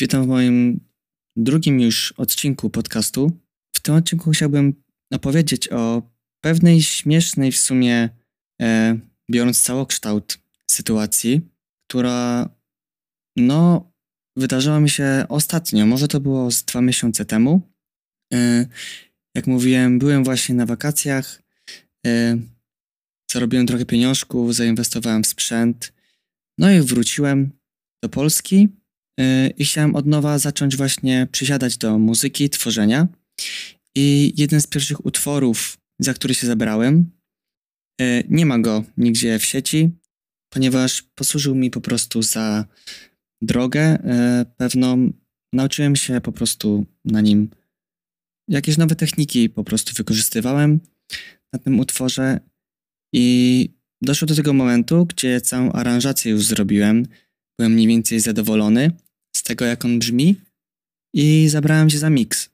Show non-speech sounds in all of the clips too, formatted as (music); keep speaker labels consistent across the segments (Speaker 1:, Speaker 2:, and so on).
Speaker 1: Witam w moim drugim już odcinku podcastu. W tym odcinku chciałbym opowiedzieć o pewnej śmiesznej w sumie, e, biorąc całokształt sytuacji, która no wydarzyła mi się ostatnio, może to było z dwa miesiące temu. E, jak mówiłem, byłem właśnie na wakacjach, e, zarobiłem trochę pieniążków, zainwestowałem w sprzęt, no i wróciłem do Polski i chciałem od nowa zacząć właśnie przysiadać do muzyki, tworzenia. I jeden z pierwszych utworów, za który się zabrałem, y, nie ma go nigdzie w sieci, ponieważ posłużył mi po prostu za drogę y, pewną. Nauczyłem się po prostu na nim jakieś nowe techniki po prostu wykorzystywałem na tym utworze i doszło do tego momentu, gdzie całą aranżację już zrobiłem. Byłem mniej więcej zadowolony z tego, jak on brzmi i zabrałem się za miks.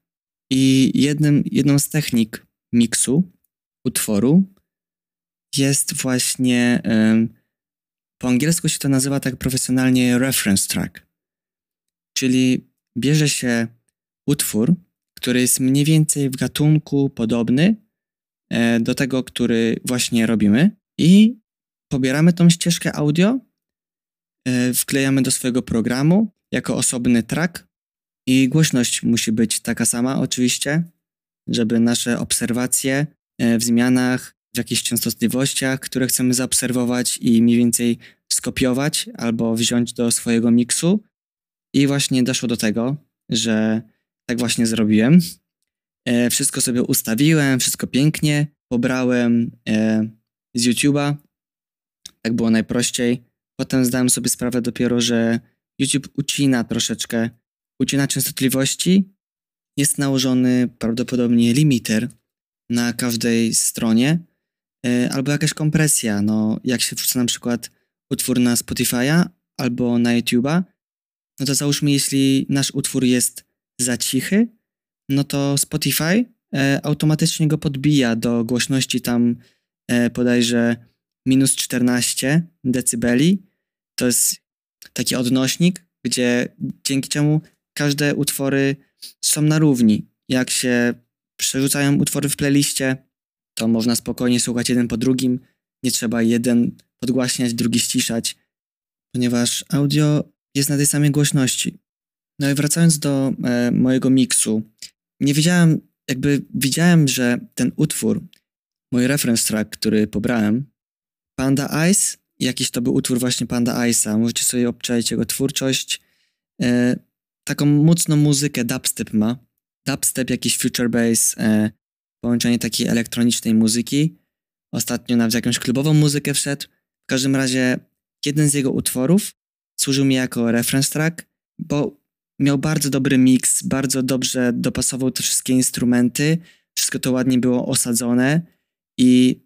Speaker 1: I jednym, jedną z technik miksu, utworu, jest właśnie, po angielsku się to nazywa tak profesjonalnie reference track. Czyli bierze się utwór, który jest mniej więcej w gatunku podobny e, do tego, który właśnie robimy i pobieramy tą ścieżkę audio, e, wklejamy do swojego programu jako osobny track i głośność musi być taka sama oczywiście, żeby nasze obserwacje e, w zmianach, w jakichś częstotliwościach, które chcemy zaobserwować i mniej więcej skopiować albo wziąć do swojego miksu. I właśnie doszło do tego, że tak właśnie zrobiłem. E, wszystko sobie ustawiłem, wszystko pięknie, pobrałem z YouTube'a. Tak było najprościej. Potem zdałem sobie sprawę dopiero, że YouTube ucina troszeczkę, ucina częstotliwości. Jest nałożony prawdopodobnie limiter na każdej stronie, yy, albo jakaś kompresja. No, jak się wrzuca na przykład utwór na Spotify'a albo na YouTube'a, no to załóżmy, jeśli nasz utwór jest za cichy, no to Spotify e, automatycznie go podbija do głośności tam e, bodajże minus 14 decybeli. To jest taki odnośnik, gdzie dzięki czemu każde utwory są na równi. Jak się przerzucają utwory w playliście, to można spokojnie słuchać jeden po drugim. Nie trzeba jeden podgłaśniać, drugi ściszać, ponieważ audio jest na tej samej głośności. No i wracając do e, mojego miksu, nie wiedziałem, jakby widziałem, że ten utwór mój reference track, który pobrałem, Panda Ice, jakiś to był utwór właśnie Panda Ice'a, możecie sobie obczaić jego twórczość. E, taką mocną muzykę dubstep ma. Dubstep, jakiś future bass, e, połączenie takiej elektronicznej muzyki. Ostatnio nawet jakąś klubową muzykę wszedł. W każdym razie jeden z jego utworów służył mi jako reference track, bo miał bardzo dobry miks, bardzo dobrze dopasował te wszystkie instrumenty, wszystko to ładnie było osadzone i,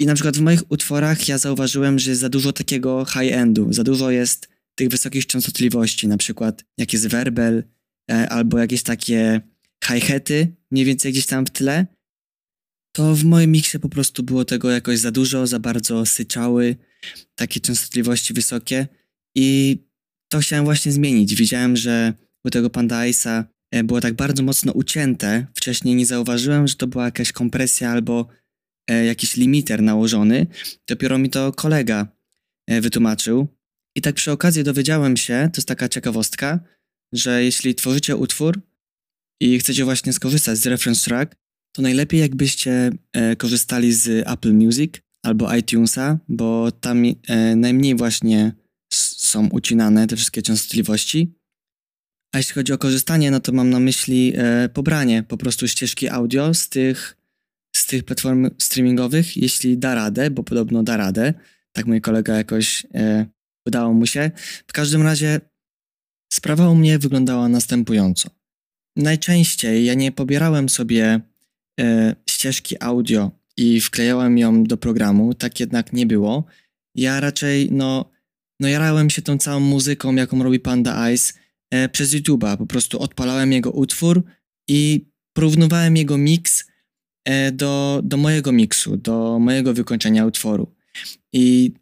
Speaker 1: I na przykład w moich utworach ja zauważyłem, że jest za dużo takiego high-endu, za dużo jest tych wysokich częstotliwości, na przykład jak jest werbel e, albo jakieś takie hi-hety mniej więcej gdzieś tam w tle, to w moim miksie po prostu było tego jakoś za dużo, za bardzo syczały, takie częstotliwości wysokie i to chciałem właśnie zmienić. Widziałem, że u tego Panda Ice'a e, było tak bardzo mocno ucięte. Wcześniej nie zauważyłem, że to była jakaś kompresja albo jakiś limiter nałożony. Dopiero mi to kolega e, wytłumaczył. I tak przy okazji dowiedziałem się, to jest taka ciekawostka, że jeśli tworzycie utwór i chcecie właśnie skorzystać z reference track, to najlepiej jakbyście e, korzystali z Apple Music albo iTunesa, bo tam najmniej właśnie są ucinane te wszystkie częstotliwości. A jeśli chodzi o korzystanie, no to mam na myśli pobranie po prostu ścieżki audio z tych z tych platform streamingowych, jeśli da radę, bo podobno da radę. Tak mój kolega jakoś e, udało mu się. W każdym razie sprawa u mnie wyglądała następująco. Najczęściej ja nie pobierałem sobie e, ścieżki audio i wklejałem ją do programu, tak jednak nie było. Ja raczej, no, no jarałem się tą całą muzyką, jaką robi Panda Ice e, przez YouTube'a. Po prostu odpalałem jego utwór i porównywałem jego mix E, do, do mojego miksu, do mojego wykończenia utworu. I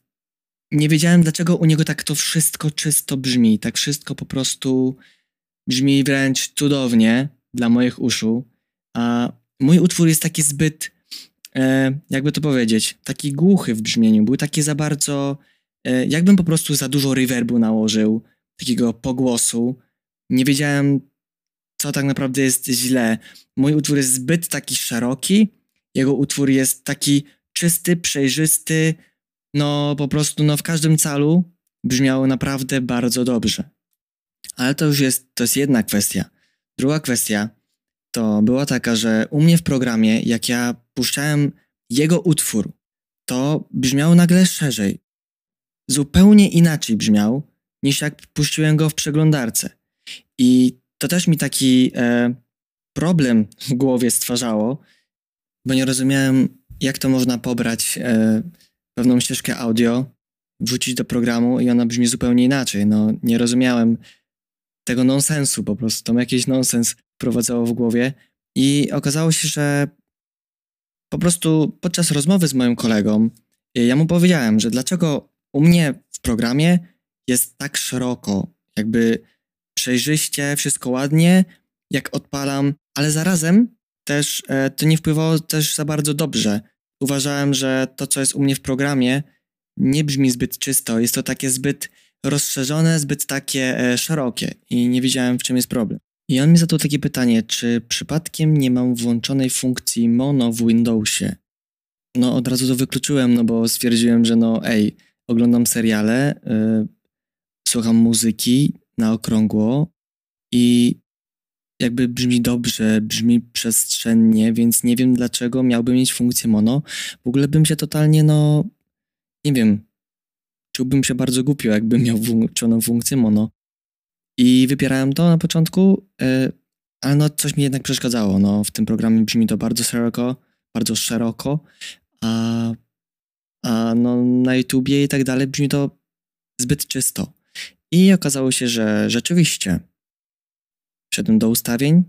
Speaker 1: nie wiedziałem, dlaczego u niego tak to wszystko czysto brzmi, tak wszystko po prostu brzmi wręcz cudownie dla moich uszu, a mój utwór jest taki zbyt, e, jakby to powiedzieć, taki głuchy w brzmieniu. Był taki za bardzo, e, jakbym po prostu za dużo reverbu nałożył, takiego pogłosu. Nie wiedziałem, co tak naprawdę jest źle. Mój utwór jest zbyt taki szeroki, jego utwór jest taki czysty, przejrzysty, no po prostu no w każdym calu brzmiało naprawdę bardzo dobrze. Ale to już jest, to jest jedna kwestia. Druga kwestia to była taka, że u mnie w programie, jak ja puszczałem jego utwór, to brzmiał nagle szerzej. Zupełnie inaczej brzmiał, niż jak puściłem go w przeglądarce. I to też mi taki e, problem w głowie stwarzało, bo nie rozumiałem, jak to można pobrać e, pewną ścieżkę audio, wrzucić do programu i ona brzmi zupełnie inaczej. No, nie rozumiałem tego nonsensu po prostu. Tam jakiś nonsens prowadzało w głowie i okazało się, że po prostu podczas rozmowy z moim kolegą ja mu powiedziałem, że dlaczego u mnie w programie jest tak szeroko, jakby przejrzyście, wszystko ładnie, jak odpalam, ale zarazem też e, to nie wpływało też za bardzo dobrze. Uważałem, że to, co jest u mnie w programie, nie brzmi zbyt czysto, jest to takie zbyt rozszerzone, zbyt takie e, szerokie i nie wiedziałem, w czym jest problem. I on mi zadał takie pytanie, czy przypadkiem nie mam włączonej funkcji mono w Windowsie? No od razu to wykluczyłem, no bo stwierdziłem, że no ej, oglądam seriale, yy, słucham muzyki na okrągło i jakby brzmi dobrze, brzmi przestrzennie, więc nie wiem dlaczego miałbym mieć funkcję mono. W ogóle bym się totalnie, no nie wiem, czułbym się bardzo głupio, jakbym miał włączoną funkcję mono. I wypierałem to na początku, yy, ale no coś mi jednak przeszkadzało. No, w tym programie brzmi to bardzo szeroko, bardzo szeroko, a, a no, na YouTubie i tak dalej brzmi to zbyt czysto. I okazało się, że rzeczywiście wszedłem do ustawień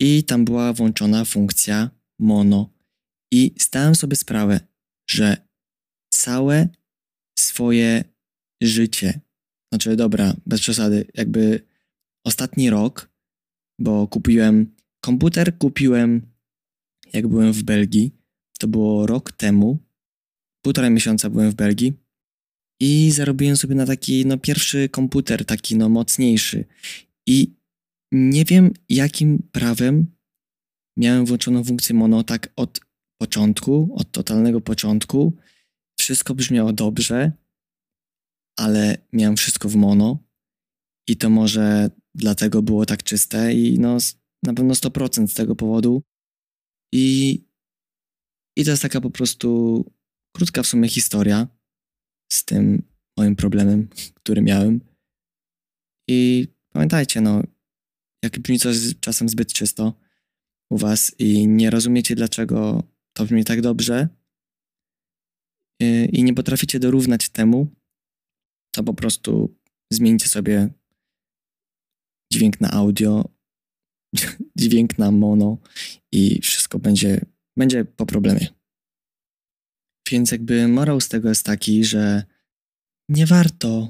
Speaker 1: i tam była włączona funkcja mono. I zdałem sobie sprawę, że całe swoje życie, znaczy dobra, bez przesady, jakby ostatni rok, bo kupiłem komputer, kupiłem jak byłem w Belgii, to było rok temu, półtora miesiąca byłem w Belgii i zarobiłem sobie na taki no pierwszy komputer, taki no mocniejszy i nie wiem jakim prawem miałem włączoną funkcję mono tak od początku, od totalnego początku. Wszystko brzmiało dobrze, ale miałem wszystko w mono i to może dlatego było tak czyste i no na pewno 100% z tego powodu. I, I to jest taka po prostu krótka w sumie historia z tym moim problemem, który miałem. I pamiętajcie, no, jak brzmi coś czasem zbyt czysto u was i nie rozumiecie, dlaczego to brzmi tak dobrze y, i nie potraficie dorównać temu, to po prostu zmieńcie sobie dźwięk na audio, (laughs) dźwięk na mono i wszystko będzie, będzie po problemie. Więc jakby morał z tego jest taki, że nie warto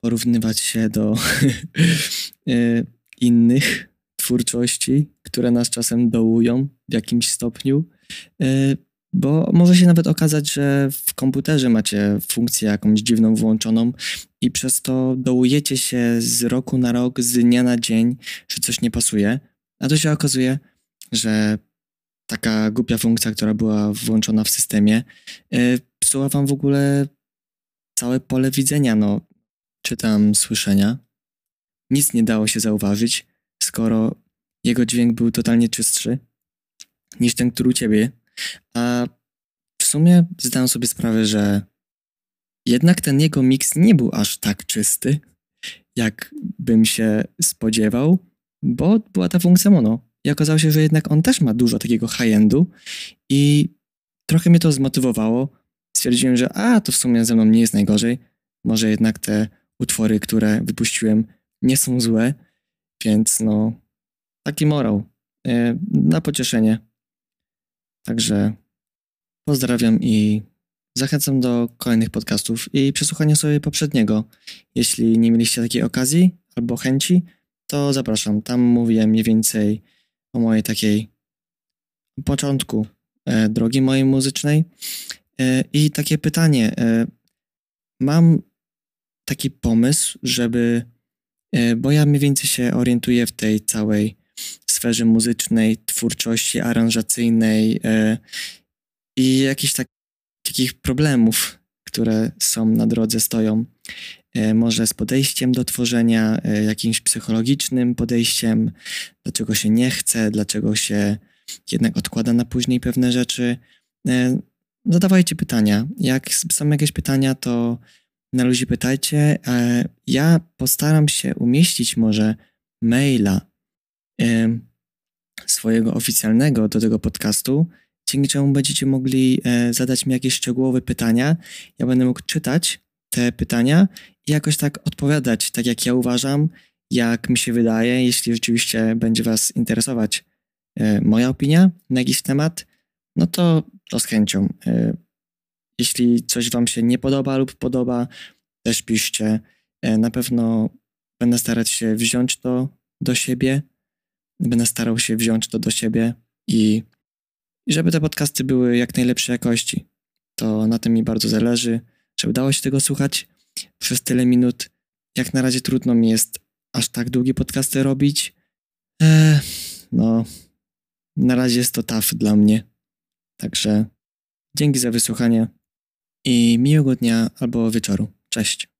Speaker 1: porównywać się do (laughs) y, innych twórczości, które nas czasem dołują w jakimś stopniu, y, bo może się nawet okazać, że w komputerze macie funkcję jakąś dziwną włączoną i przez to dołujecie się z roku na rok, z dnia na dzień, że coś nie pasuje, a to się okazuje, że taka głupia funkcja, która była włączona w systemie, y, psuła wam w ogóle całe pole widzenia, no, czy tam słyszenia. Nic nie dało się zauważyć, skoro jego dźwięk był totalnie czystszy niż ten, który u ciebie. A w sumie zdałem sobie sprawę, że jednak ten jego miks nie był aż tak czysty, jak bym się spodziewał, bo była ta funkcja mono. I okazało się, że jednak on też ma dużo takiego high-endu i trochę mnie to zmotywowało. Stwierdziłem, że a, to w sumie ze mną nie jest najgorzej. Może jednak te utwory, które wypuściłem, nie są złe, więc no, taki morał e, na pocieszenie. Także pozdrawiam i zachęcam do kolejnych podcastów i przesłuchania sobie poprzedniego. Jeśli nie mieliście takiej okazji albo chęci, to zapraszam. Tam mówię mniej więcej o mojej takiej początku e, drogi mojej muzycznej. E, I takie pytanie. E, mam taki pomysł, żeby, e, bo ja mniej więcej się orientuję w tej całej sferze muzycznej, twórczości aranżacyjnej i jakichś tak, takich problemów, które są na drodze, stoją. Może z podejściem do tworzenia, jakimś psychologicznym podejściem, dlaczego się nie chce, dlaczego się jednak odkłada na później pewne rzeczy. E, zadawajcie pytania. Jak są jakieś pytania, to na ludzi pytajcie. Ja postaram się umieścić może maila swojego oficjalnego do tego podcastu, dzięki czemu będziecie mogli zadać mi jakieś szczegółowe pytania. Ja będę mógł czytać te pytania i jakoś tak odpowiadać, tak jak ja uważam, jak mi się wydaje, jeśli rzeczywiście będzie Was interesować e, moja opinia na jakiś temat, no to, to z chęcią. E, jeśli coś Wam się nie podoba lub podoba, też piszcie. E, na pewno będę starać się wziąć to do siebie. Będę starał się wziąć to do siebie i, żeby te podcasty były jak najlepszej jakości. To na tym mi bardzo zależy że udało się tego słuchać przez tyle minut. Jak na razie trudno mi jest aż tak długie podcasty robić. Eee, no, na razie jest to tough dla mnie. Także dzięki za wysłuchanie i miłego dnia albo wieczoru. Cześć.